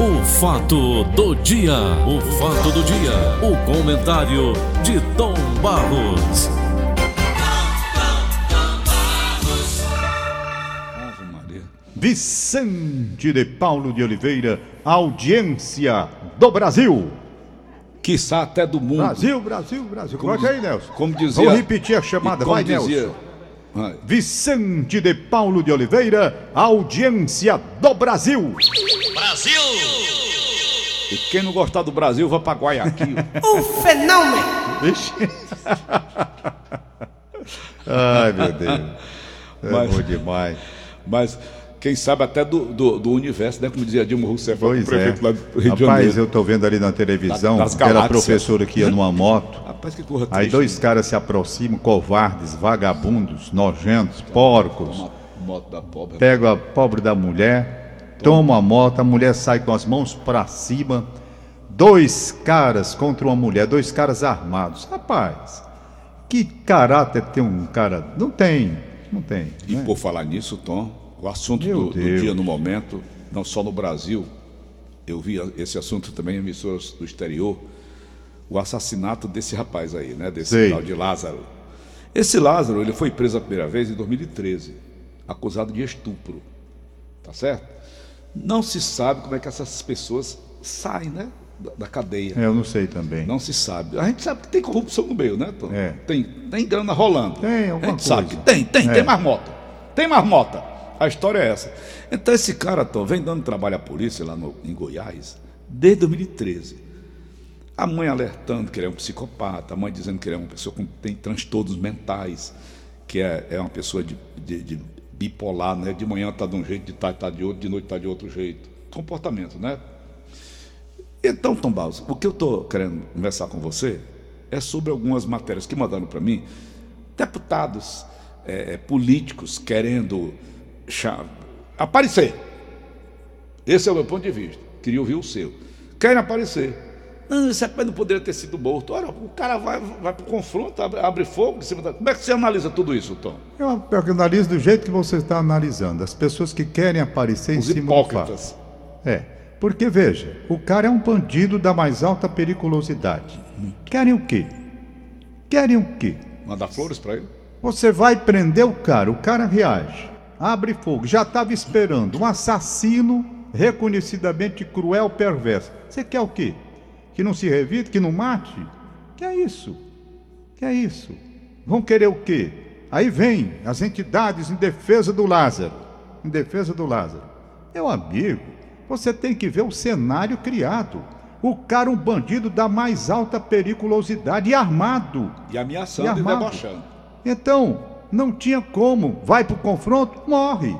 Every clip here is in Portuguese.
O fato do dia, o fato do dia, o comentário de Tom Barros. Vicente de Paulo de Oliveira, audiência do Brasil. Quiçá até do mundo. Brasil, Brasil, Brasil. Como Coloca aí, Nelson. como dizia- Vamos repetir a chamada, vai, dizia- Nelson. Vai. Vicente de Paulo de Oliveira, audiência do Brasil. E quem não gostar do Brasil, vai pra Guayaquil. Um fenômeno! Vixe. Ai, meu Deus. É Mas- bom demais. Mas quem sabe até do, do, do universo, né? Como dizia Dilma Rousseff, o Pois é. prefeito lá do Rio de Rapaz, Janeiro. eu tô vendo ali na televisão Da- aquela professora que ia numa moto. Rapaz, que corra Aí triste, dois né? caras se aproximam, covardes, vagabundos, nojentos, porcos. Uma moto da pobre. Pega a pobre da mulher, toma a moto, a mulher sai com as mãos pra cima. Dois caras contra uma mulher, dois caras armados. Rapaz, que caráter tem um cara? Não tem, não tem. E né? por falar nisso, Tom, o assunto do, do dia no momento, não só no Brasil, eu vi esse assunto também em emissoras do exterior, o assassinato desse rapaz aí, né? Desse Sei. tal de Lázaro. Esse Lázaro, ele foi preso a primeira vez em 2013, acusado de estupro. Tá certo? Não se sabe como é que essas pessoas saem, né? Da, da cadeia. É, Eu não sei também. Não se sabe. A gente sabe que tem corrupção no meio, né, Tom? É. Tem, tem grana rolando. Tem A alguma gente sabe coisa. que tem, tem, É. tem marmota. Tem marmota. A história é essa. Então esse cara, Tom, vem dando trabalho à polícia lá no- em Goiás desde 2013. A mãe alertando que ele é um psicopata, a mãe dizendo que ele é uma pessoa que tem transtornos mentais, que é, é uma pessoa de, de- de bipolar, né? De manhã está de um jeito, de tarde está de outro, de noite está de outro jeito. Comportamento, né? Então, Tom Barros, o que eu estou querendo conversar com você é sobre algumas matérias que mandaram para mim deputados eh, políticos querendo aparecer. Esse é o meu ponto de vista. Queria ouvir o seu. Querem aparecer. Não, esse rapaz não poderia ter sido morto. Olha, o cara vai, vai para o confronto, abre, abre fogo em cima da... Como é que você analisa tudo isso, Tom? Eu analiso do jeito que você está analisando. As pessoas que querem aparecer Os em cima do hipócritas. É, porque veja, o cara é um bandido da mais alta periculosidade. Querem o quê? Querem o quê? Mandar flores para ele? Você vai prender o cara, o cara reage, abre fogo, já estava esperando um assassino reconhecidamente cruel, perverso. Você quer o quê? Que não se revide, que não mate? Que é isso? Que é isso? Vão querer o quê? Aí vem as entidades em defesa do Lázaro. Em defesa do Lázaro. Meu amigo, você tem que ver o cenário criado. O cara, um bandido da mais alta periculosidade e armado. E ameaçando E e, armado. debochando. Então, não tinha como. Vai pro confronto, morre.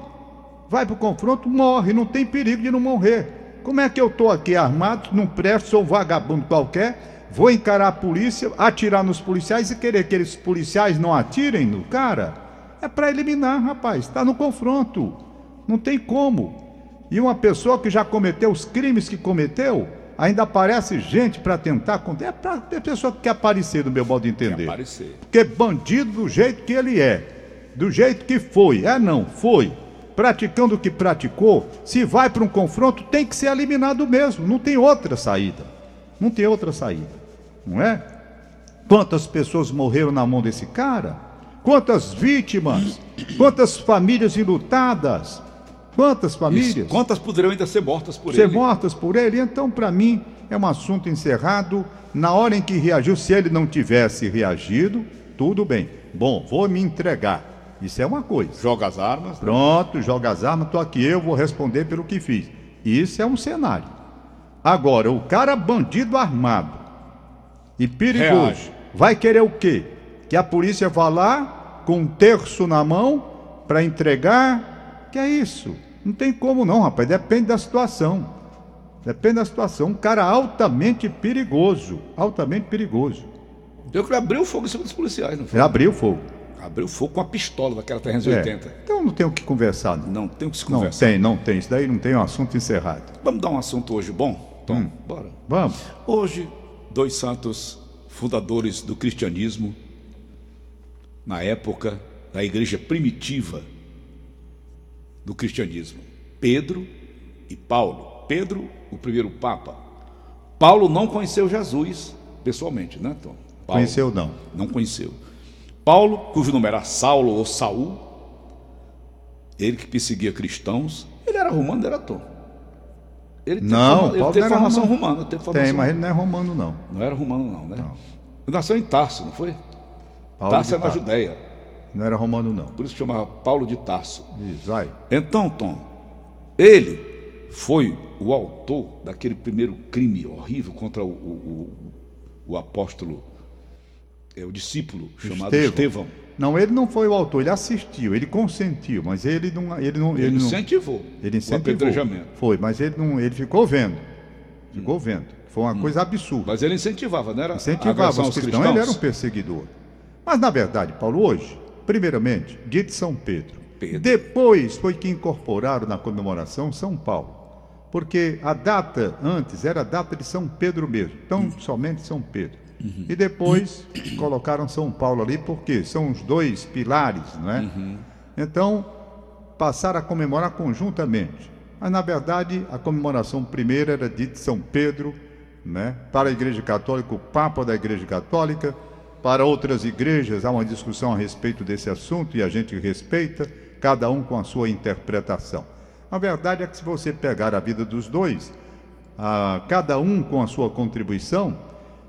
Vai pro confronto, morre. Não tem perigo de não morrer. Como é que eu tô aqui armado, não presto, sou um vagabundo qualquer, vou encarar a polícia, atirar nos policiais e querer que aqueles policiais não atirem no cara? É para eliminar, rapaz. Está no confronto. Não tem como. E uma pessoa que já cometeu os crimes que cometeu, ainda aparece gente para tentar. con- É para ter pessoa que quer aparecer, no meu modo de entender. aparecer. Porque bandido do jeito que ele é, do jeito que foi, é não, foi, praticando o que praticou, se vai para um confronto, tem que ser eliminado mesmo, não tem outra saída. Não tem outra saída, não é? Quantas pessoas morreram na mão desse cara? Quantas vítimas? Quantas famílias enlutadas? Quantas famílias? Isso. Quantas poderiam ainda ser mortas por ser ele? mortas por ele. Então, para mim, é um assunto encerrado. Na hora em que reagiu, se ele não tivesse reagido, tudo bem. Bom, vou me entregar. Isso é uma coisa. Joga as armas. Pronto, joga as armas, tô aqui, eu vou responder pelo que fiz. Isso é um cenário. Agora, o cara bandido armado e perigoso, Reage. vai querer o quê? Que a polícia vá lá com um terço na mão para entregar? Que é isso? Não tem como não, rapaz, depende da situação. Depende da situação. Um cara altamente perigoso, altamente perigoso. Eu que ele abriu fogo em cima dos policiais, não foi? Ele abriu fogo. Abriu fogo com a pistola daquela É. 380. Então não tem o que conversar. Não, Não tem o que se não conversar. tem, não tem. Isso daí não tem um assunto encerrado. Vamos dar um assunto hoje bom? Tom, Hum. bora. Vamos. Hoje, dois santos fundadores do cristianismo, na época da igreja primitiva do cristianismo, Pedro e Paulo. Pedro, o primeiro Papa. Paulo não conheceu Jesus pessoalmente, né, Tom? Paulo Conheceu não? Não conheceu. Paulo, cujo nome era Saulo ou Saul, ele que perseguia cristãos, ele era romano, era Tom. Ele Não, forma- ele Paulo teve não era formação romano. romana. Teve formação Tem, mas ele não é romano, não. Não era romano, não, né? Não. Ele nasceu em Tarso, não foi? Paulo Tarso é na Tarso. Judéia. Não era romano, não. Por isso chamava Paulo de Tarso. Isso, vai. Então, Tom, ele foi o autor daquele primeiro crime horrível contra o, o- o- o apóstolo, é, o discípulo chamado Estevão. Não, ele não foi o autor, ele assistiu, ele consentiu, mas ele não. Ele, não, Ele, não, incentivou ele o incentivou. apedrejamento. Foi, mas ele, não, ele ficou vendo. Ficou vendo. Foi uma coisa absurda. Mas ele incentivava, não era Incentivava os cristãos, ele era um perseguidor. Mas, na verdade, Paulo, hoje, primeiramente, dia de São Pedro. Pedro. Depois foi que incorporaram na comemoração São Paulo. Porque a data antes era a data de São Pedro mesmo. Então, somente São Pedro. E depois colocaram São Paulo ali, porque são os dois pilares, não é? Então, passaram a comemorar conjuntamente. Mas, na verdade, a comemoração primeira era de São Pedro, né? para a Igreja Católica, o Papa da Igreja Católica. Para outras igrejas, há uma discussão a respeito desse assunto e a gente respeita, cada um com a sua interpretação. A verdade é que, se você pegar a vida dos dois, ah, cada um com a sua contribuição,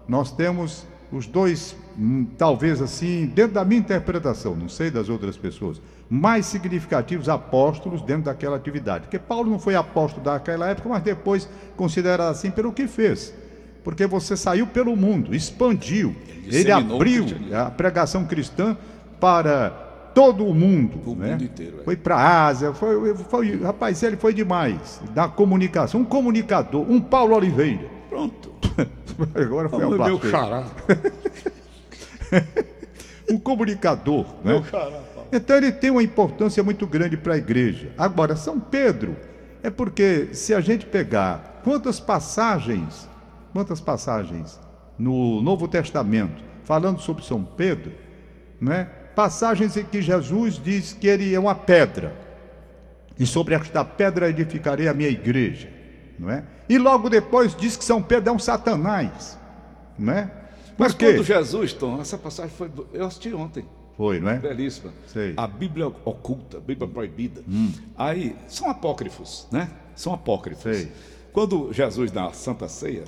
nós temos os dois, hum, talvez assim, dentro da minha interpretação, não sei das outras pessoas, mais significativos apóstolos dentro daquela atividade. Porque Paulo não foi apóstolo daquela época, mas depois considerado assim pelo que fez. Porque você saiu pelo mundo, expandiu, Ele ele abriu a pregação cristã para todo o mundo. O né? mundo inteiro, é. Foi para a Ásia, foi, foi, rapaz, ele foi demais. Da comunicação, um comunicador, um Paulo Oliveira. Agora foi a Vamos ver o blasfêmia. xará. um comunicador. Né? Meu xará. Então ele tem uma importância muito grande para a igreja. Agora, São Pedro, é porque se a gente pegar quantas passagens, quantas passagens no Novo Testamento falando sobre São Pedro, né? passagens em que Jesus diz que ele é uma pedra, e sobre esta pedra edificarei a minha igreja, não é? E logo depois diz que São Pedro é um satanás, não é? Mas quando Jesus, Tom, essa passagem foi. Eu assisti ontem. Foi, não é? Belíssima. Sei. Hum. A Bíblia oculta, a Bíblia proibida. Aí, são apócrifos, né? São apócrifos. Sei. Quando Jesus, na Santa Ceia,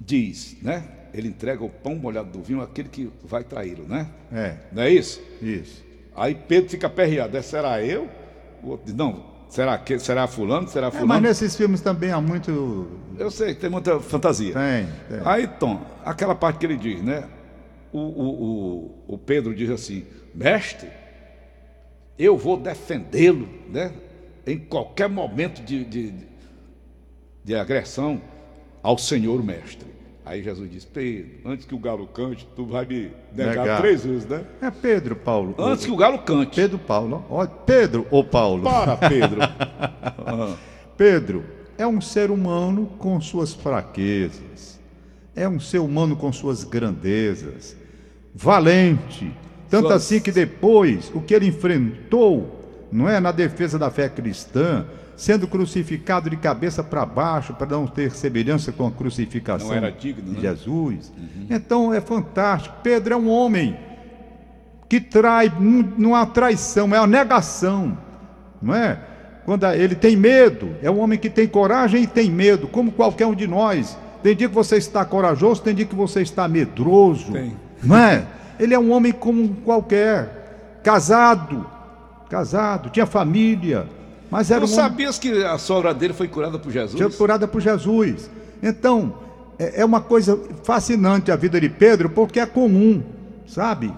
diz, né? Ele entrega o pão molhado do vinho àquele que vai traí-lo, né? É, Não é isso? isso. Aí Pedro fica aperreado. É, será eu? O outro diz, não, será, que, será fulano? Será É, fulano? mas nesses filmes também há muito. Eu sei, tem muita fantasia. Tem, tem. Aí, Tom, aquela parte que ele diz, né? O, o, o, o Pedro diz assim: Mestre, eu vou defendê-lo, né? Em qualquer momento de, de, de agressão ao Senhor Mestre. Aí Jesus diz: Pedro, antes que o galo cante, tu vai me negar, Negar. três vezes, né? É Pedro, Paulo. Antes que o galo cante. Pedro, Paulo. Ó, Pedro ou Paulo? Para, Pedro. Pedro é um ser humano com suas fraquezas. É um ser humano com suas grandezas. Valente. Tanto assim que depois, o que ele enfrentou, não é? Na defesa da fé cristã, sendo crucificado de cabeça para baixo, para não ter semelhança com a crucificação digno, de né? Jesus. Então é fantástico. Pedro é um homem que trai, não, há traição, é a negação, não é? Quando ele tem medo, é um homem que tem coragem e tem medo, como qualquer um de nós. Tem dia que você está corajoso, tem dia que você está medroso, Tem. não é? Ele é um homem como qualquer, casado, casado, tinha família, mas era Não um sabias que a sogra dele foi curada por Jesus? tinha curada por Jesus. Então, é é uma coisa fascinante a vida de Pedro, porque é comum, sabe?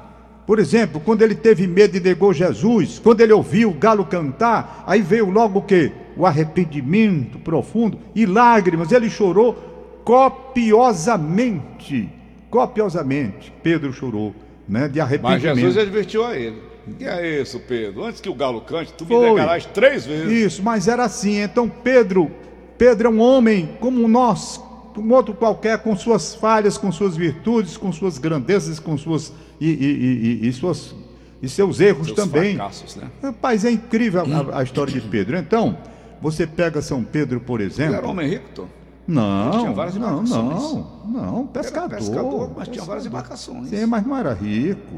Por exemplo, quando ele teve medo e negou Jesus, quando ele ouviu o galo cantar, aí veio logo o quê? O arrependimento profundo e lágrimas. Ele chorou copiosamente. Copiosamente. Pedro chorou, né? De Mas arrependimento. Jesus advertiu a ele. Que é isso, Pedro? Antes que o galo cante, tu me Foi. negarás três vezes. Isso, mas era assim. Então Pedro, Pedro é um homem como nós, um outro qualquer, com suas falhas, com suas virtudes, com suas grandezas, com suas e, e- e- e- suas e seus erros Seus também. fracassos, né? Rapaz, é incrível a, a história de Pedro. Então, Você pega São Pedro, por Ele exemplo. era um homem rico, Tom. Não, tinha várias não, não, não, pescador. Era pescador, mas tinha várias embarcações. Sim, mas não era rico,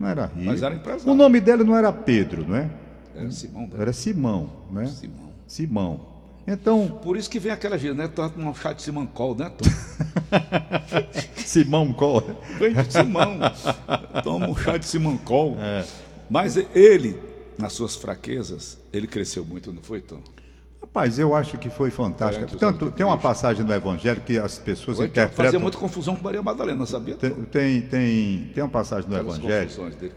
não era rico. Mas era empresário. O nome dele não era Pedro, não é? Era Simão. né? Era Simão, né? Simão. Simão. Então, Por isso que vem aquela gira, né? Toma um chá de Simancol, né, Tom? Simão qual? Vem de Simão. Toma um chá de Simancol. É. Mas ele, nas suas fraquezas, ele cresceu muito, não foi, Tom? Rapaz, eu acho que foi os Tanto tem uma passagem no Evangelho que as pessoas Tom, interpretam. Fazia muita confusão com Maria Madalena, sabia? Tem, tem, tem, tem uma passagem no Aquelas Evangelho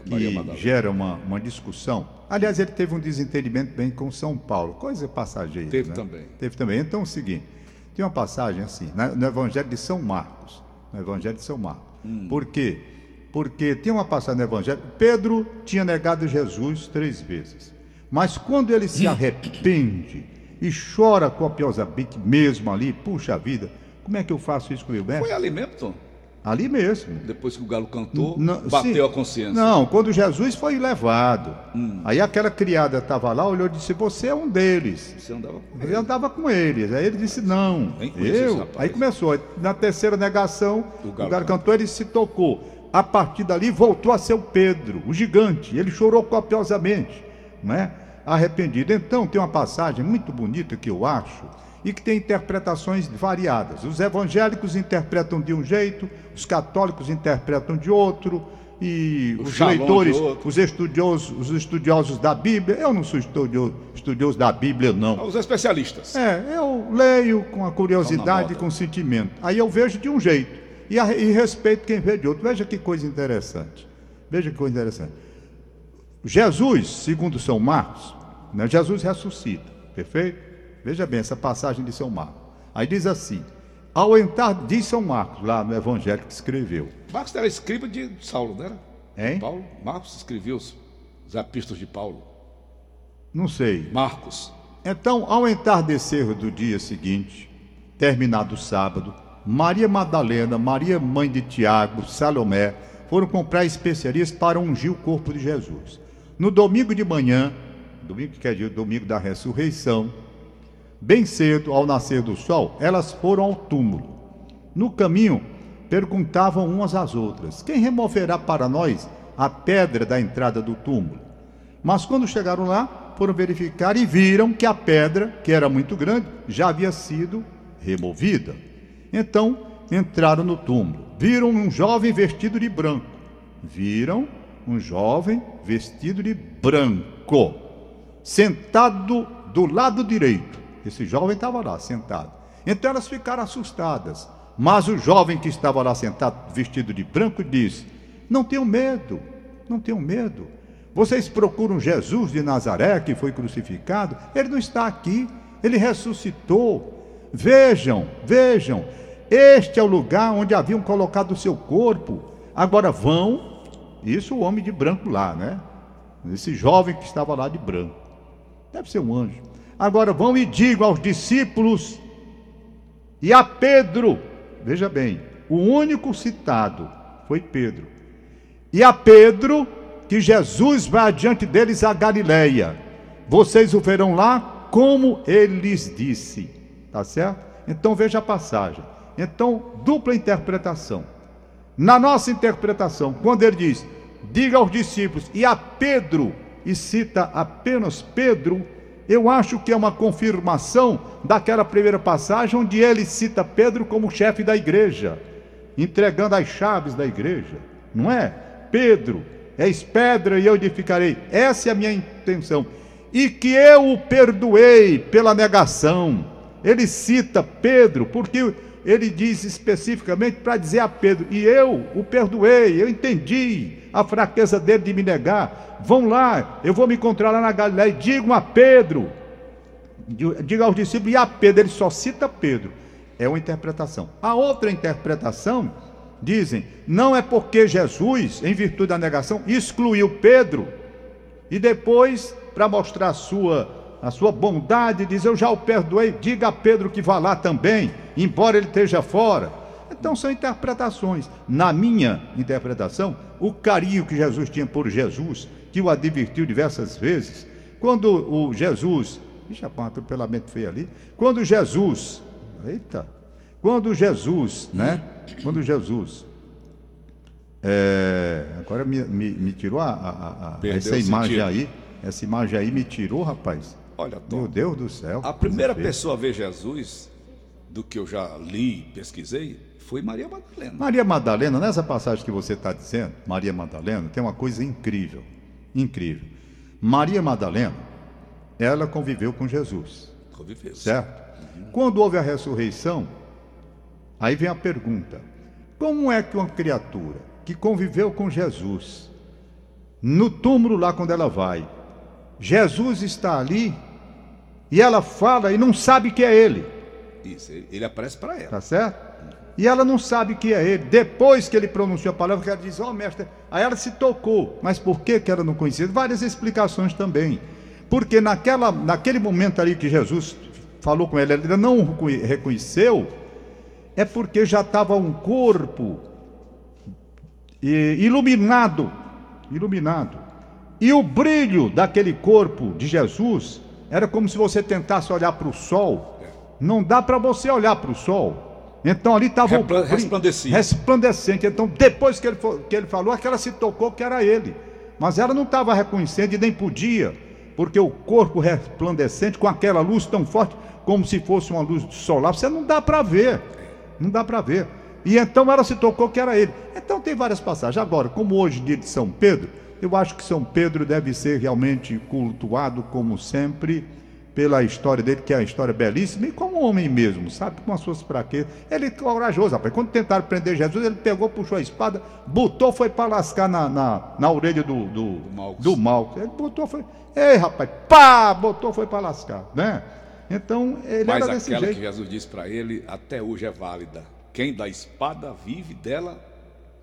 que gera uma, uma discussão. Aliás, ele teve um desentendimento bem com São Paulo, coisa passageira. Teve né? também. Teve também. Então é o seguinte: tem uma passagem assim, no Evangelho de São Marcos. No Evangelho de São Marcos. Hum. Por quê? Porque tem uma passagem no Evangelho. Pedro tinha negado Jesus três vezes. Mas quando ele se arrepende e chora copiosamente mesmo ali, puxa vida, como é que eu faço isso com o Gilberto? Foi ali mesmo, Tom? Ali mesmo. Depois que o galo cantou, Não, bateu sim. a consciência. Não, quando Jesus foi levado. Hum. Aí aquela criada estava lá, olhou e disse: Você é um deles. Você andava com Ele ele. andava com eles. Aí ele disse: Não, eu. Aí começou. Na terceira negação, O o galo galo, cantou, ele se tocou. A partir dali voltou a ser o Pedro, o gigante. Ele chorou copiosamente, não é? Arrependido. Então tem uma passagem muito bonita que eu acho e que tem interpretações variadas. Os evangélicos interpretam de um jeito, os católicos interpretam de outro. E O os leitores, os estudiosos, os estudiosos da Bíblia, eu não sou estudioso, estudioso da Bíblia, não. Os especialistas. É, eu leio com a curiosidade e com sentimento. Aí eu vejo de um jeito e, a- e respeito quem vê de outro. Veja que coisa interessante. Veja que coisa interessante. Jesus, segundo São Marcos, né, Jesus ressuscita, perfeito? Veja bem essa passagem de São Marcos. Aí diz assim: ao entrar, diz São Marcos, lá no Evangelho que escreveu. Marcos era escriba de Saulo, não era? Hein? Paulo? Marcos escreveu os, os epístolos de Paulo. Não sei. Marcos. Então, ao entardecer do dia seguinte, terminado o sábado, Maria Madalena, Maria mãe de Tiago, Salomé, foram comprar especiarias para ungir o corpo de Jesus. No domingo de manhã, domingo que quer dizer domingo da ressurreição, bem cedo, ao nascer do sol, elas foram ao túmulo. No caminho, perguntavam umas às outras: Quem removerá para nós a pedra da entrada do túmulo? Mas quando chegaram lá, foram verificar e viram que a pedra, que era muito grande, já havia sido removida. Então entraram no túmulo. Viram um jovem vestido de branco. Viram um jovem vestido de branco, sentado do lado direito. Esse jovem estava lá, sentado. Então elas ficaram assustadas. Mas o jovem que estava lá sentado, vestido de branco, disse: Não tenham medo, não tenham medo. Vocês procuram Jesus de Nazaré, que foi crucificado? Ele não está aqui, ele ressuscitou. Vejam, vejam, este é o lugar onde haviam colocado o seu corpo. Agora vão, isso o homem de branco lá, né? Esse jovem que estava lá de branco. Deve ser um anjo. Agora vão e digam aos discípulos e a Pedro, veja bem, o único citado foi Pedro. E a Pedro que Jesus vai adiante deles a Galileia. Vocês o verão lá como ele lhes disse. Tá certo? Então veja a passagem. Então, dupla interpretação. Na nossa interpretação, quando ele diz: "Diga aos discípulos e a Pedro", e cita apenas Pedro, eu acho que é uma confirmação daquela primeira passagem onde ele cita Pedro como chefe da igreja, entregando as chaves da igreja, não é? Pedro, és pedra e eu edificarei. Essa é a minha intenção. E que eu o perdoei pela negação. Ele cita Pedro, porque ele diz especificamente para dizer a Pedro: E eu o perdoei, eu entendi a fraqueza dele de me negar. Vão lá, eu vou me encontrar lá na Galileia. Digam a Pedro, diga aos discípulos, e a Pedro, ele só cita Pedro. É uma interpretação. A outra interpretação, dizem, não é porque Jesus, em virtude da negação, excluiu Pedro e depois, para mostrar a sua, a sua bondade, diz: Eu já o perdoei, diga a Pedro que vá lá também, embora ele esteja fora. Então são interpretações. Na minha interpretação, o carinho que Jesus tinha por Jesus, que o advertiu diversas vezes, quando o Jesus rapaz, um atropelamento feio ali. Quando Jesus, eita, quando Jesus, né? Quando Jesus, é, agora me, me, me tirou a, a- a- essa imagem sentido. aí, essa imagem aí me tirou, rapaz. Olha, Tom, Meu Deus do céu. a primeira pessoa a ver Jesus, do que eu já li, pesquisei, foi Maria Madalena. Maria Madalena, nessa passagem que você está dizendo, Maria Madalena, tem uma coisa incrível, incrível. Maria Madalena, ela conviveu com Jesus, Conviveu. certo? Quando houve a ressurreição, aí vem a pergunta: como é que uma criatura que conviveu com Jesus, no túmulo lá quando ela vai, Jesus está ali e ela fala e não sabe que é ele? Isso, ele, ele aparece para ela. Tá certo? E ela não sabe que é ele. Depois que ele pronunciou a palavra, ela diz, ó mestre, aí ela se tocou. Mas por que, que ela não conhecia? Várias explicações também. Porque naquela, naquele momento ali que Jesus falou com ela, ela não o reconhe- reconheceu, é porque já estava um corpo iluminado, iluminado. E o brilho daquele corpo de Jesus era como se você tentasse olhar para o sol. Não dá para você olhar para o sol. Então ali estava resplandecia. resplandecente. Então depois que ele, que ele falou, é que ela se tocou que era ele. Mas ela não estava reconhecendo e nem podia, porque o corpo resplandecente com aquela luz tão forte, como se fosse uma luz solar, você não dá para ver. Não dá para ver. E então ela se tocou que era ele. Então tem várias passagens. Agora, como hoje dia de São Pedro, eu acho que São Pedro deve ser realmente cultuado como sempre pela história dele, que é uma história belíssima, e como homem mesmo, sabe? Com as suas fraquezas. Ele é corajoso, rapaz. Quando tentaram prender Jesus, ele pegou, puxou a espada, botou, foi para lascar na, na, na orelha do, do, do Malcos. Ele botou, foi. Ei, rapaz, pá! Botou, foi para lascar, né? Então, ele Mas era desse aquela jeito. que Jesus disse para ele, até hoje é válida. Quem da espada vive, dela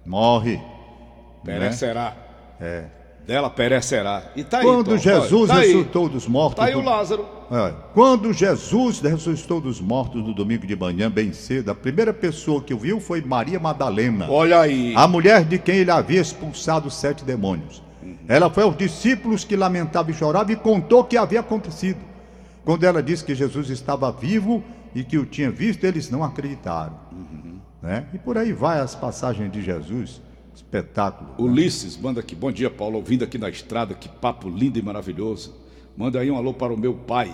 Morre. perecerá. É. Dela perecerá. E tá aí, Quando Tom, Jesus tá ressuscitou dos mortos. Tá aí o Lázaro. Olha, Quando Jesus ressuscitou dos mortos no domingo de manhã, bem cedo, a primeira pessoa que o viu foi Maria Madalena, Olha aí. a mulher de quem ele havia expulsado sete demônios. Ela foi aos discípulos que lamentavam e choravam e contou o que havia acontecido. Quando ela disse que Jesus estava vivo e que o tinha visto, eles não acreditaram. Né? E por aí vai as passagens de Jesus, espetáculo. Ulisses, manda aqui. Bom dia, Paulo. Ouvindo aqui na estrada, que papo lindo e maravilhoso. Manda aí um alô para o meu pai.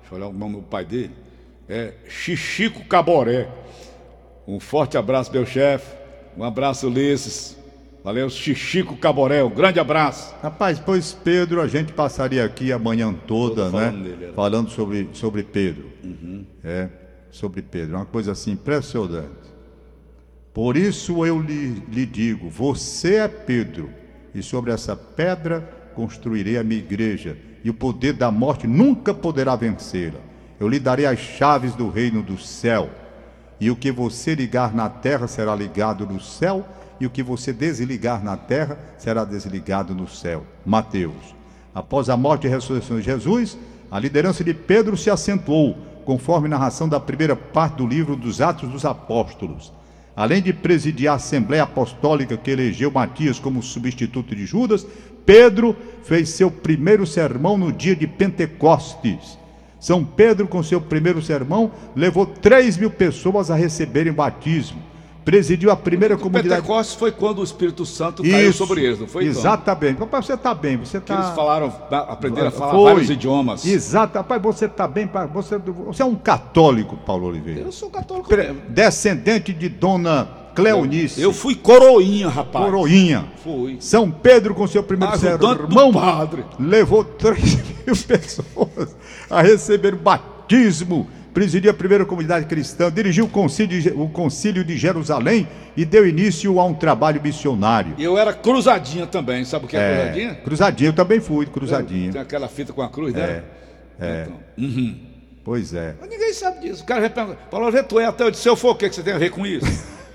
Deixa eu olhar o nome do pai dele. É Xixico Caboré. Um forte abraço, meu chefe. Um abraço, Ulisses. Valeu, Xixico Caboré. Um grande abraço. Rapaz, pois Pedro, a gente passaria aqui a manhã toda, né? falando dele, falando sobre, sobre Pedro. É, sobre Pedro. Uma coisa assim impressionante. Por isso eu lhe, lhe digo: você é Pedro, e sobre essa pedra construirei a minha igreja, e o poder da morte nunca poderá vencê-la. Eu lhe darei as chaves do reino do céu. E o que você ligar na terra será ligado no céu, e o que você desligar na terra será desligado no céu. Mateus. Após a morte e ressurreição de Jesus, a liderança de Pedro se acentuou, conforme narração da primeira parte do livro dos Atos dos Apóstolos. Além de presidir a Assembleia Apostólica que elegeu Matias como substituto de Judas, Pedro fez seu primeiro sermão no dia de Pentecostes. São Pedro, com seu primeiro sermão, levou 3 mil pessoas a receberem batismo. Presidiu a primeira comunidade. Pentecostes foi quando o Espírito Santo caiu sobre eles, não foi? Exatamente. Papai, você está bem, você Que eles falaram, aprenderam a falar Foi. vários idiomas. Exato, rapaz, você está bem. Você, você é um católico, Paulo Oliveira. Eu sou católico. Descendente de Dona Cleonice. Eu fui coroinha, rapaz. Coroinha. Fui. São Pedro, com seu primeiro Ajudante do sermão, padre. levou 3 mil pessoas a receber o batismo. Presidiu a primeira comunidade cristã, dirigiu o concílio, de- o concílio de Jerusalém e deu início a um trabalho missionário. E eu era cruzadinha também, sabe o que é, É, cruzadinha? cruzadinho, eu também fui, cruzadinho. Tem aquela fita com a cruz, né? É. Então, uhum. Pois é. Mas ninguém sabe disso. O cara vai perguntar, Paulo, tu é até eu disse, se eu for, o que, que você tem a ver com isso?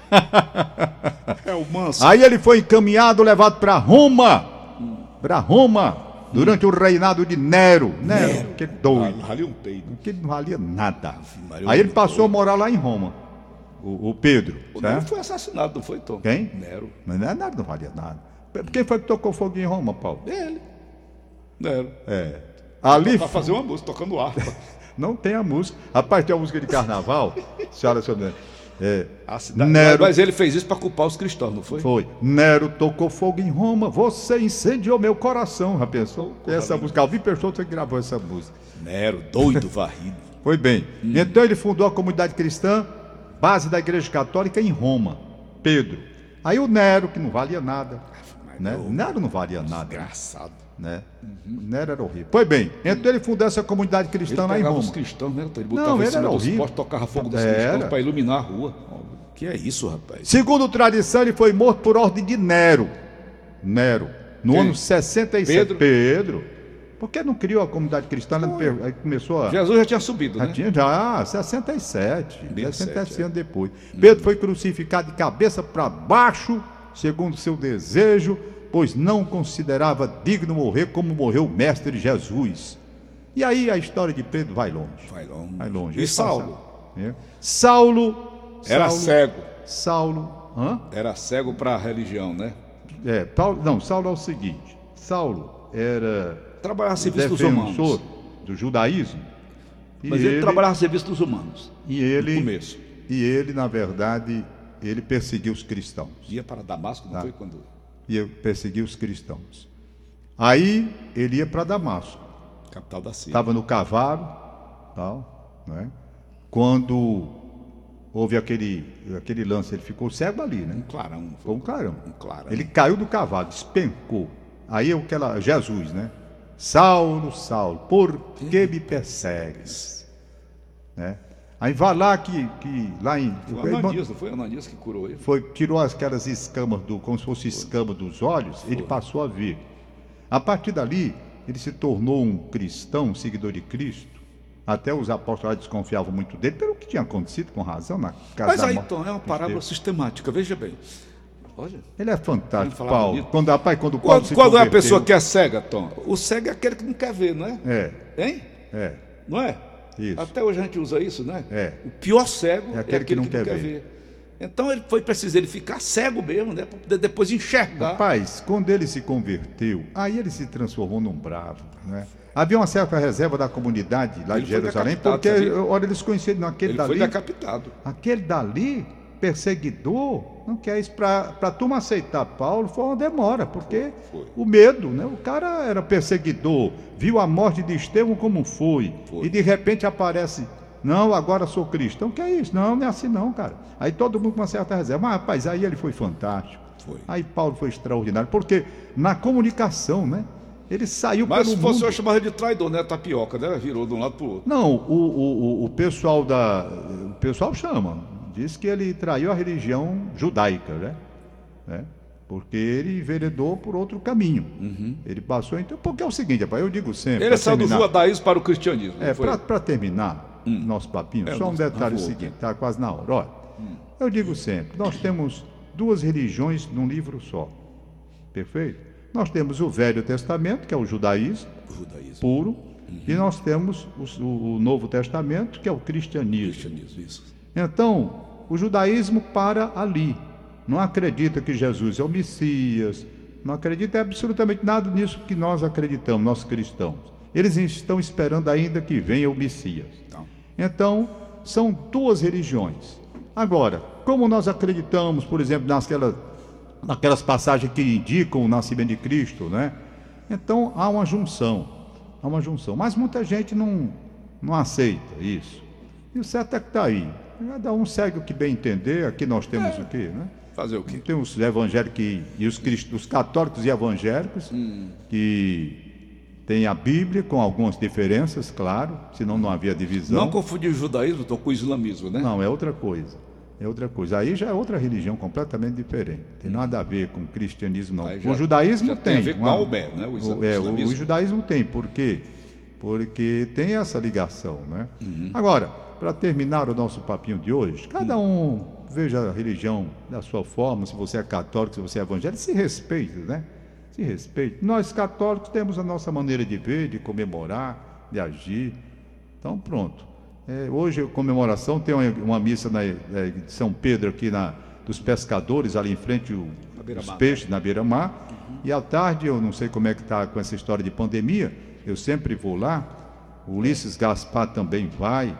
é o manso. Aí ele foi encaminhado, levado para Roma. Para Roma, durante o reinado de Nero. Nero, que doido. Ah, Ali um peido. Que não valia nada. Aí ele passou a morar lá em Roma. O, o Pedro. O Nero foi assassinado, não foi, Tom? Quem? Nero. Mas não, é nada, não valia nada. Quem foi que tocou fogo em Roma, Paulo? Ele. Nero. É. Ali Pra fazer uma música, tocando harpa. não tem a música. Rapaz, tem a música de carnaval, senhora, senhora. É, A cidade- Nero- Mas ele fez isso para culpar os cristãos, não foi? Foi. Nero tocou fogo em Roma, você incendiou meu coração. Já pensou? Essa música. Alvin Peixoto gravou essa música. Nero, doido, varrido. Foi bem. Então ele fundou a comunidade cristã, base da Igreja Católica em Roma. Pedro. Aí o Nero, que não valia nada. Né? Nero não valia nada. Engraçado. Né? Nero era horrível. Pois bem, então ele fundou essa comunidade Ele cristã lá em Roma. os cristãos, né? Ele Não, botava em ele era horrível. tocava fogo dos cristãos para iluminar a rua. Que é isso, rapaz? Segundo tradição, ele foi morto por ordem de Nero. Nero. No Quem? ano 67. Pedro? Pedro. Por que não criou a comunidade cristã? Aí começou a. Jesus já tinha subido, Já né? tinha já, 67. 67, 67 é. anos depois. Pedro foi crucificado de cabeça para baixo, segundo seu desejo, pois não considerava digno morrer como morreu o Mestre Jesus. E aí a história de Pedro vai longe. Vai longe. Vai longe. E Saulo? é. Saulo. Era Saulo, cego. Saulo. Hã? Era cego para a religião, né? É, Paulo, não, Saulo é o seguinte: Saulo era Trabalhava a serviço dos humanos. do judaísmo. Mas ele, trabalhava a serviço dos humanos. e ele, No começo. e ele, na verdade, ele perseguiu os cristãos. Ia para Damasco, não Tá. foi quando. Ia perseguir os cristãos. Aí ele ia para Damasco. Capital da Síria. Estava no cavalo, tal, né? Quando houve aquele, aquele lance, ele ficou cego ali, né? Um clarão. Ficou um clarão. Um clarão. Ele caiu do cavalo, despencou. Aí o que ela, Jesus, né? Saulo, Saulo, por que me persegues? Né? Aí vai lá que, que lá em Foi o Ananias, não foi o Ananias que curou ele? foi tirou aquelas escamas do como se fosse escama dos olhos, ele passou a ver. A partir dali, ele se tornou um cristão, um seguidor de Cristo. Até os apóstolos desconfiavam muito dele pelo que tinha acontecido com razão na casa Mas aí, então, é uma parábola sistemática, veja bem. Olha. Ele é fantástico, Paulo. bonito. Quando, rapaz, quando Paulo Quando, se quando é a pessoa que é cega, Tom? O cego é aquele que não quer ver, não é? É, Hein? é. Não é? Isso. Até hoje a gente usa isso, né? É. O pior cego É é aquele aquele, que não que, quer quer ver. ver. Então ele foi preciso ele ficar cego mesmo, né? Para poder depois enxergar. Rapaz, quando ele se converteu, aí ele se transformou num bravo, né? Havia uma certa reserva da comunidade lá Ele de Jerusalém, porque, sabia? olha, eles conheciam naquele ele dali. foi decapitado. Aquele dali, perseguidor, não quer isso para a turma aceitar Paulo, foi uma demora, porque Foi. o medo, né? O cara era perseguidor, viu a morte de Estevão como foi, Foi. e de repente aparece, não, agora sou cristão, que é isso? Não, não é assim não, cara. Aí todo mundo com uma certa reserva, mas rapaz, aí ele foi fantástico. Foi. Aí Paulo foi extraordinário, porque na comunicação, né? Ele saiu Mas pelo se fosse mundo. eu chamava de traidor, né? Tapioca, né? Virou de um lado para o outro. Não, o, o, o- o pessoal da. O pessoal chama. Diz que ele traiu a religião judaica, né? Né? Porque ele enveredou por outro caminho. Ele passou, então. Porque é o seguinte, rapaz, eu digo sempre. Ele saiu do terminar- judaísmo para o cristianismo. É, para terminar nosso papinho, É, só um nosso- detalhe favor. seguinte, está quase na hora. Olha, eu digo sempre, nós temos duas religiões num livro só. Perfeito? Nós temos o Velho Testamento, que é o judaísmo O judaísmo. puro, e nós temos o, o- o Novo Testamento, que é o cristianismo. Cristianismo, isso. Então, o judaísmo para ali. Não acredita que Jesus é o Messias, não acredita absolutamente nada nisso que nós acreditamos, nós cristãos. Eles estão esperando ainda que venha o Messias. Então, Então, são duas religiões. Agora, como nós acreditamos, por exemplo, nasquelas, naquelas passagens que indicam o nascimento de Cristo, né? Então, há uma junção. Há uma junção. Mas muita gente não, não aceita isso. E o certo é que está aí. Cada um segue o que bem entender. Aqui nós temos o quê, né? fazer o quê? Tem os evangélicos e, e os, crist- os católicos e evangélicos que têm a Bíblia com algumas diferenças, claro, senão não havia divisão. Não confundir o judaísmo com o islamismo, né? Não, é outra coisa. É outra coisa. Aí já é outra religião completamente diferente. Tem nada a ver com o cristianismo, não. Aí já- o judaísmo já tem. tem a ver com uma- Maomé, né? O isla- o, é, o- o judaísmo tem. Por quê? Porque tem essa ligação, né? Uhum. Agora, para terminar o nosso papinho de hoje, cada um veja a religião da sua forma, se você é católico, se você é evangélico, se respeite, né? Se respeite. Nós católicos temos a nossa maneira de ver, de comemorar, de agir. Então, pronto. É, hoje, comemoração, tem uma, uma missa na, é, de São Pedro aqui na, dos pescadores, ali em frente o, os peixes, na beira-mar. E à tarde, eu não sei como é que está com essa história de pandemia, eu sempre vou lá. O Ulisses Gaspar também vai,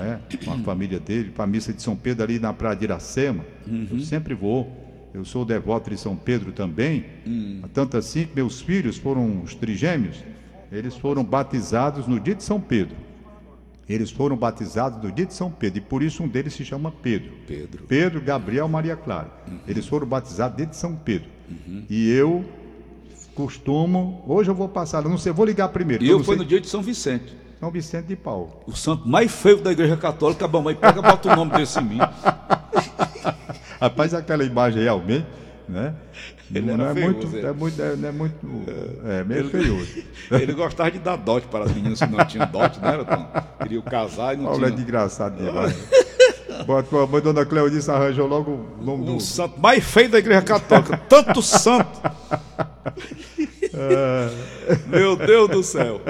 é? com a família dele, para a missa de São Pedro ali na Praia de Iracema. Eu sempre vou. Eu sou devoto de São Pedro também. Tanto assim que meus filhos foram os trigêmeos, eles foram batizados no dia de São Pedro. Eles foram batizados no dia de São Pedro, e por isso um deles se chama Pedro. Pedro. Pedro, Gabriel, Maria Clara. Eles foram batizados dia de São Pedro. E eu costumo, hoje eu vou passar, não sei, vou ligar primeiro. E eu fui no dia de São Vicente. São Vicente de Paulo. O santo mais feio da igreja católica, a mamãe pega e bota o nome desse em mim. Rapaz, aquela imagem realmente, né? Ele não, era é feioso, muito, é. é muito, é, não é muito, é meio feioso. Ele gostava de dar dote para as meninas que não tinham dote, né, Tom? Queriam casar e não Olha, é de tinham. engraçado demais. Bota a mãe, dona Cleonice arranjou logo o nome do. O santo mais feio da igreja católica. Tanto santo. Meu Deus do céu.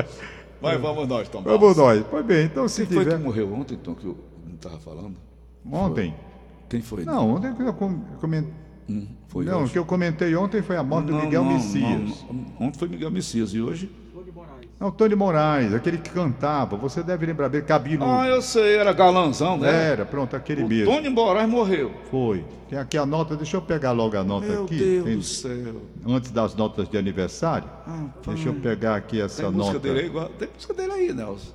Mas vamos nós, Tom. Vamos nós. Pois bem, então se Quem foi tiver. que morreu ontem, Tom, que eu não estava falando? Ontem. Quem foi? Não, ontem que eu com- comentei. Hum, foi Não, o hoje. que eu comentei ontem foi a morte do Miguel Messias. não. Ontem foi Miguel Messias e hoje? Tony Moraes, aquele que cantava. Você deve lembrar bem, cabiludo. Ah, eu sei, era galanzão, né? Era, pronto, aquele o mesmo. Tony Moraes morreu. Foi. Tem aqui a nota, deixa eu pegar logo a nota Meu aqui. Deus Tem- do céu. antes das notas de aniversário. Ah, deixa eu pegar aqui essa Tem música nota. dele aí, igual- tem música dele aí, Nelson.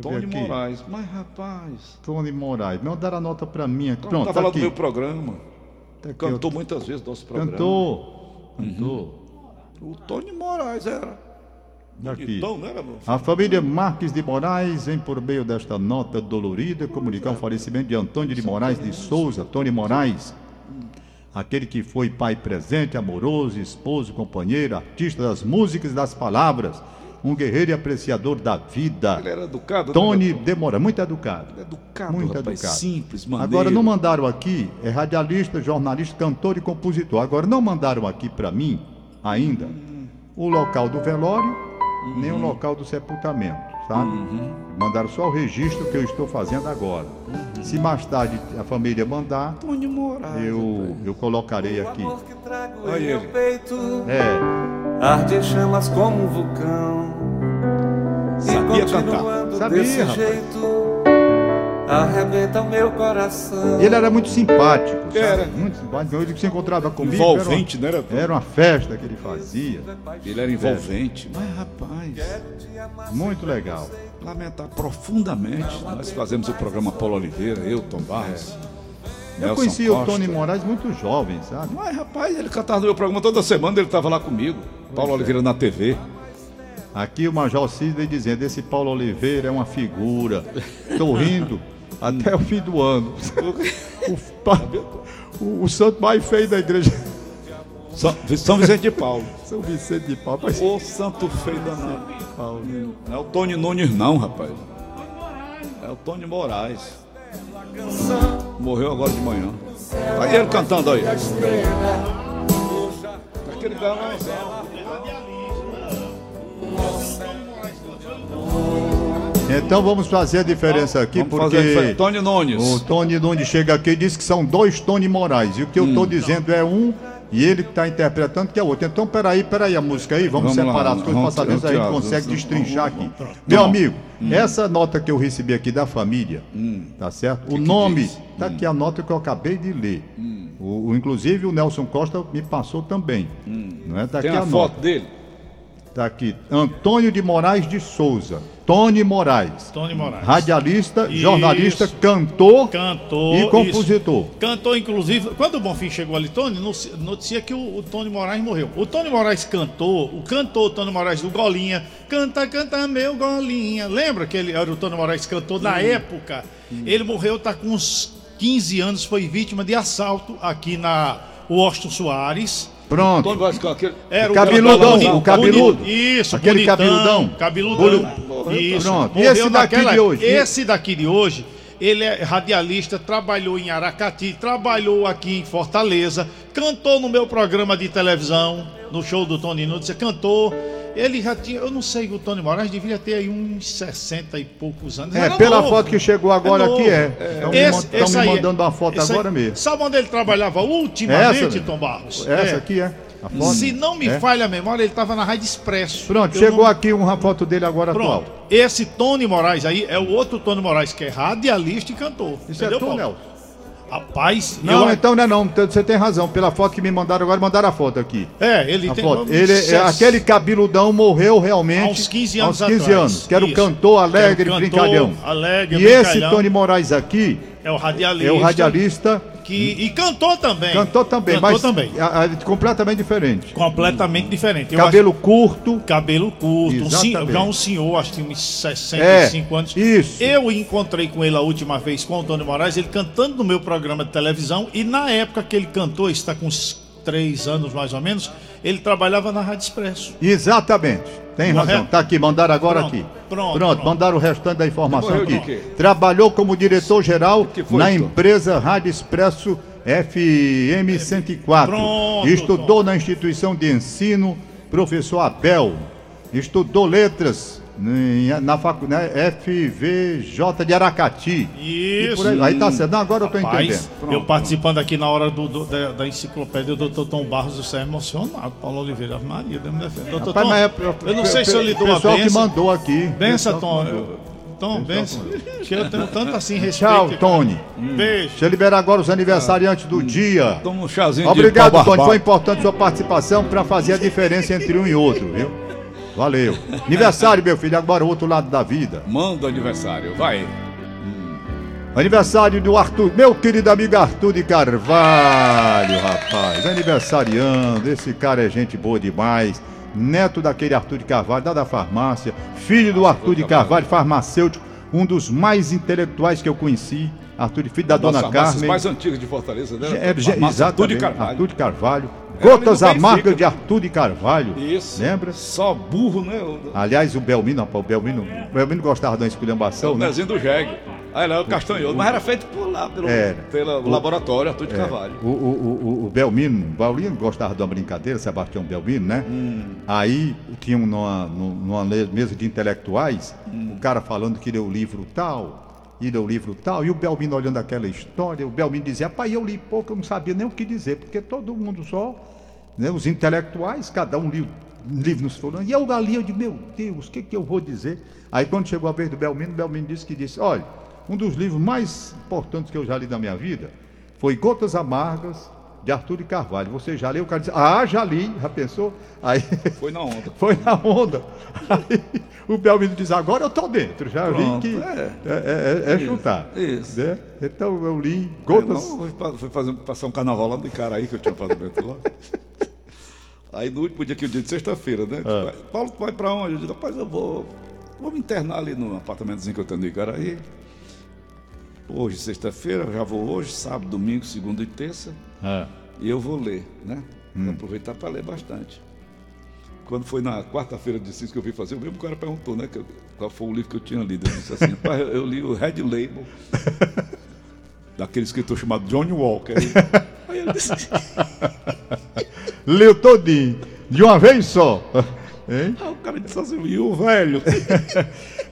Tony. Moraes. Mas, rapaz, Tony Moraes. Mandaram a nota pra mim aqui. Pronto, tá tá falando do meu programa. Tá Cantou eu- muitas vezes nosso programa. Cantou. Cantou. O Tony Moraes era. Aqui. Era, meu? A família Marques de Moraes vem por meio desta nota dolorida comunicar o falecimento de Antônio de Moraes de Souza, Tony Moraes, aquele que foi pai presente, amoroso, esposo, companheiro, artista das músicas e das palavras, um guerreiro e apreciador da vida. Ele era educado, Tony né? de Moraes, muito educado. É educado, Muito rapaz. educado. Simples, maneiro. Agora não mandaram aqui, é radialista, jornalista, cantor e compositor. Agora não mandaram aqui para mim ainda o local do velório, nem o local do sepultamento, sabe? Mandaram só o registro que eu estou fazendo agora. Se mais tarde a família mandar, Moraes. eu, eu colocarei aqui. amor que trago Olha em meu ele. peito É, arde chamas como um vulcão. Sabia e continuando cantar. Sabia, desse rapaz. jeito, arrebenta o meu coração. ele era muito simpático, sabe? Era. Muito simpático. Ele se encontrava comigo. Envolvente, era né? uma, Era, era uma festa que ele fazia. Ele era envolvente. Mas, rapaz, Muito legal. lamentar profundamente. Nós fazemos o programa Paulo Oliveira, eu, Tom Barros. Eu Nelson conheci o Costa. Tony Moraes muito jovem, sabe? Mas, rapaz, ele cantava no meu programa toda semana, ele estava lá comigo. Paulo Oliveira na TV. Aqui o Major Sidney dizendo: esse Paulo Oliveira é uma figura. Estou rindo até o fim do ano. o, o- o santo mais feio da igreja. São, São Vicente de Paulo. São Vicente de Paulo. Mas Ô, santo feio danado. Paulo. Não é o Tony Nunes, não, rapaz. É o Tony Moraes. Morreu agora de manhã. Tá aí ele cantando aí. Aquele galãozão. Então vamos fazer a diferença aqui, Vamos fazer a porque diferença. Tony Nunes. o Tony Nunes chega aqui e diz que são dois Tony Moraes. E o que eu Hum. estou dizendo é um. E ele que está interpretando que é outro. Então, peraí, peraí a música aí, vamos, Vamos lá, separar as coisas para saber se a gente consegue destrinchar aqui. vamos- Meu amigo, essa nota que eu recebi aqui da família, tá certo? o Hum. que nome, diz? Hum. tá aqui a nota que eu acabei de ler. O, o- inclusive o Nelson Costa me passou também. Não é? Tá Hum. Tem a a nota. foto dele? Tá aqui. Antônio de Moraes de Souza. Tony Moraes. Tony Moraes. Radialista, Isso. jornalista, cantor Cantor. e compositor. isso. Cantou, inclusive, quando o Bonfim chegou ali, Tony, noticia que o, o Tony Moraes morreu. O Tony Moraes cantou, o cantor Tony Moraes do Golinha, canta, canta meu Golinha. Lembra que ele era o Tony Moraes cantor na época? Ele morreu, tá com uns 15 anos, foi vítima de assalto aqui na Washington Soares. Pronto. Era O cabeludão, o cabeludo. Isso, Aquele bonitão, cabeludão. Cabeludão. Isso. Pronto. E esse daqui naquela- de hoje? Esse daqui de hoje, ele é radialista, trabalhou em Aracati, trabalhou aqui em Fortaleza, cantou no meu programa de televisão, no show do Tony Nunes, cantou. Ele já tinha, eu não sei, o Tony Moraes devia ter aí uns 60 e poucos anos. É, pela novo. foto que chegou agora novo. aqui é. Estão me, Esse- man- esse tão me aí é- mandando uma foto esse aí- agora mesmo. Sabe onde ele trabalhava ultimamente, Essa, Tom Barros? Essa É. aqui é. A foto? Se não me É? falha a memória, ele estava na Rádio Expresso. Pronto, chegou não- aqui uma foto dele agora Pronto. atual. Esse Tony Moraes aí é o outro Tony Moraes, que é radialista e cantor. Isso entendeu, é tu? Nelson? Rapaz, Não, eu- então não é não. Então Você tem razão. Pela foto que me mandaram agora, mandaram a foto aqui. É, ele A tem. foto. Ele, de é, aquele cabeludão morreu realmente Há uns 15 anos aos 15 atrás. anos, que era o Isso. cantor alegre, o cantor brincalhão. alegre, e esse brincalhão. Tony Moraes aqui É o radialista. é o radialista, Que, e cantou também. cantor também, Cantou mas também. a- a- completamente diferente. Completamente diferente. Eu Cabelo curto. acho- cabelo curto. Um já um senhor, acho que uns 65 É, anos. isso. Eu encontrei com ele a última vez com o Tony Moraes, ele cantando no meu programa de televisão. E na época que ele cantou, está com uns três anos mais ou menos, ele trabalhava na Rádio Expresso. Exatamente. Tem Correto. razão. Tá aqui, mandaram agora Pronto, aqui. pronto, pronto. mandaram o restante da informação Morreu aqui. Trabalhou como diretor-geral na empresa Rádio Expresso FM 104. Pronto, Estudou na instituição de ensino Professor Abel. Estudou letras na faculdade FVJ de Aracati. Isso. aí, aí tá certo. Não, agora eu tô Rapaz, entendendo. eu participando aqui na hora do, do- da, da enciclopédia do Dr. Tom Barros, eu saí emocionado. Paulo Oliveira, Ave Maria, Deus me. Doutor Rapaz, Tom, mas é- eu não sei se eu lhe dou O a pessoal que benção. mandou aqui. Benção, Tom. eu- Tom, benção. Que eu tenho tanto assim respeito. Tchau, Tony. Beijo. Deixa eu liberar agora os aniversariantes do dia. Toma um chazinho Obrigado, de pau Tony. Foi importante sua participação para fazer a diferença entre um e outro, viu? Valeu. Aniversário, meu filho, agora o outro lado da vida. Manda o aniversário, vai. Aniversário do Arthur, meu querido amigo Arthur de Carvalho, rapaz. Aniversariando, esse cara é gente boa demais. Neto daquele Arthur de Carvalho, lá da farmácia. Filho do Arthur de Carvalho, farmacêutico, um dos mais intelectuais que eu conheci. Arthur, filho da Das dona Carmen. mais antigas de Fortaleza, né? É, exatamente, Arthur de Carvalho. Arthur de Carvalho. Gotas amargas de Arthur de Carvalho. Isso. Lembra? Só burro, né? O, Aliás, o Belmino, rapaz, o Belmino, o Belmino gostava da esculhambação, o né? Nezinho do Jeg. Aí era o Castanhoso, mas era feito por lá, pelo, Era. pelo laboratório Arthur de Carvalho. O, o, o, o- o Belmino, o Belmino gostava de uma brincadeira, Sebastião Belmino, né? Hum. Aí tinha um numa, num- numa mesa de intelectuais, Hum. o cara falando que leu o livro tal, e leu o livro tal, e o Belmino olhando aquela história, o Belmino dizia, pai, eu li pouco, eu não sabia nem o que dizer, porque todo mundo só, né, os intelectuais, cada um lia um livro nos falando, e eu ali, eu digo, meu Deus, o que, que eu vou dizer? Aí quando chegou a vez do Belmino, o Belmino disse que disse, olha, um dos livros mais importantes que eu já li na minha vida foi Gotas Amargas, de Arthur de Carvalho. Você já leu? O cara disse, ah, já li, já pensou? Aí Foi na onda. foi na onda. Aí o Belmino diz, agora eu tô dentro, já Pronto, vi que é. é, é- é- é chutar. isso. né? Então eu li Gotas. Gotas. Não, fui fazer, passar um carnaval lá de cara aí que eu tinha apartamento lá. Aí no último dia que o dia de sexta-feira, né? Ah. Paulo, tu vai pra onde? Eu digo, rapaz, eu vou. Vou me internar ali no apartamentozinho que eu tenho no Icaraí. Hoje, sexta-feira, já vou hoje, sábado, domingo, segunda e terça. É. E eu vou ler, né? Hum. Vou aproveitar para ler bastante. Quando foi na quarta-feira de cinco que eu vim fazer, o mesmo cara perguntou, né? qual foi o livro que eu tinha lido. Eu disse assim, rapaz, eu, li o Red Label, daquele escritor chamado Johnny Walker. Aí eu disse, Leu todinho, de uma vez só. Hein? ah, o cara disse assim, e o velho?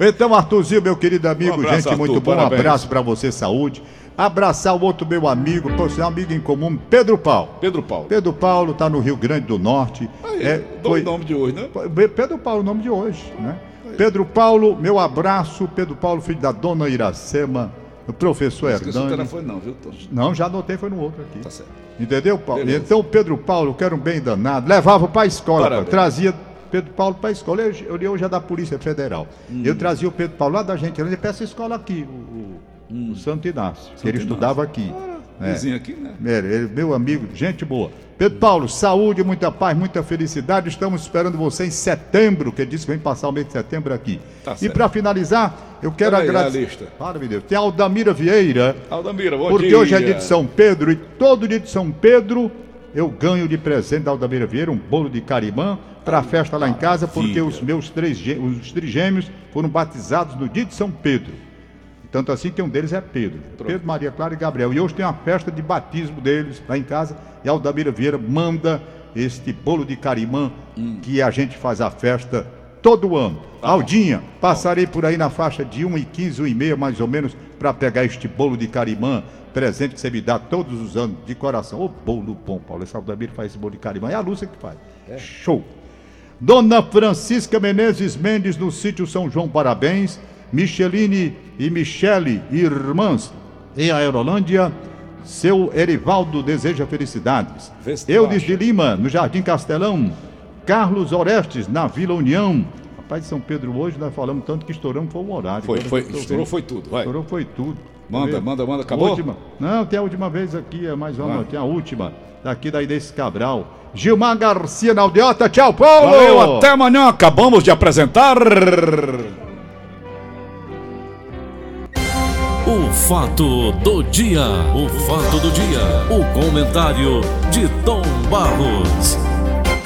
Então, Arthurzinho, meu querido amigo, Um abraço, gente, Arthur, muito bom. Um parabéns. abraço pra você, saúde. Abraçar o outro meu amigo, por ser um amigo em comum, Pedro Paulo. Pedro Paulo. Pedro Paulo tá no Rio Grande do Norte. Aí, É, dou foi- o nome de hoje, né? Pedro Paulo, o nome de hoje, né? Pedro Paulo, meu abraço. Pedro Paulo, filho da dona Iracema, o professor Esqueci o Hernani. telefone não, viu? Não, já anotei, foi no outro aqui. Tá certo. Entendeu, Paulo? Beleza. Então, Pedro Paulo, que era um bem danado, levava para a escola, Parabéns. trazia Pedro Paulo para a escola. Li hoje é da Polícia Federal. Hum. Eu trazia o Pedro Paulo lá da gente, ele para essa escola aqui, o, o- o Santo Inácio, que ele Hum. Inácio. estudava aqui. É. Vizinho aqui, né? Era, ele, meu amigo, gente boa. Pedro Paulo, saúde, muita paz, muita felicidade. Estamos esperando você em setembro, que ele disse que vem passar o mês de setembro aqui. Tá e para finalizar, eu quero agradecer. Para, meu Deus. Tem a Aldamira Vieira, Aldamira, bom porque dia. hoje é dia de São Pedro e todo dia de São Pedro eu ganho de presente da Aldamira Vieira um bolo de carimã para a festa lá em casa, porque os meus três os trigêmeos foram batizados no dia de São Pedro. Tanto assim que um deles é Pedro. Pedro, Maria Clara e Gabriel. E hoje tem uma festa de batismo deles lá em casa. E Aldamira Vieira manda este bolo de carimã que a gente faz a festa todo ano. Aldinha, passarei por aí na faixa de 1 e 15, 1 e meia mais ou menos, para pegar este bolo de carimã, presente que você me dá todos os anos, de coração. Ô bolo bom, Paulo. Esse Aldemir faz esse bolo de carimã. É a Lúcia que faz. Show. Dona Francisca Menezes Mendes, no sítio São João, parabéns. Micheline e Michele, irmãs, em Aerolândia. Seu Erivaldo deseja felicidades. Vestuário. Eudes de Lima, no Jardim Castelão. Carlos Orestes, na Vila União. Rapaz, de São Pedro hoje nós falamos tanto que estouramos foi um horário. Foi, foi, eu estourou, foi tudo. Vai. Estourou foi tudo. Manda, manda, manda. Acabou? Última. Não, tem a última vez aqui, é mais uma, tem a última. Daqui da Inês Cabral. Gilmar Garcia na Aldeota, tchau, Paulo! Valeu, até amanhã. Acabamos de apresentar. O fato do dia, o fato do dia, o comentário de Tom Barros.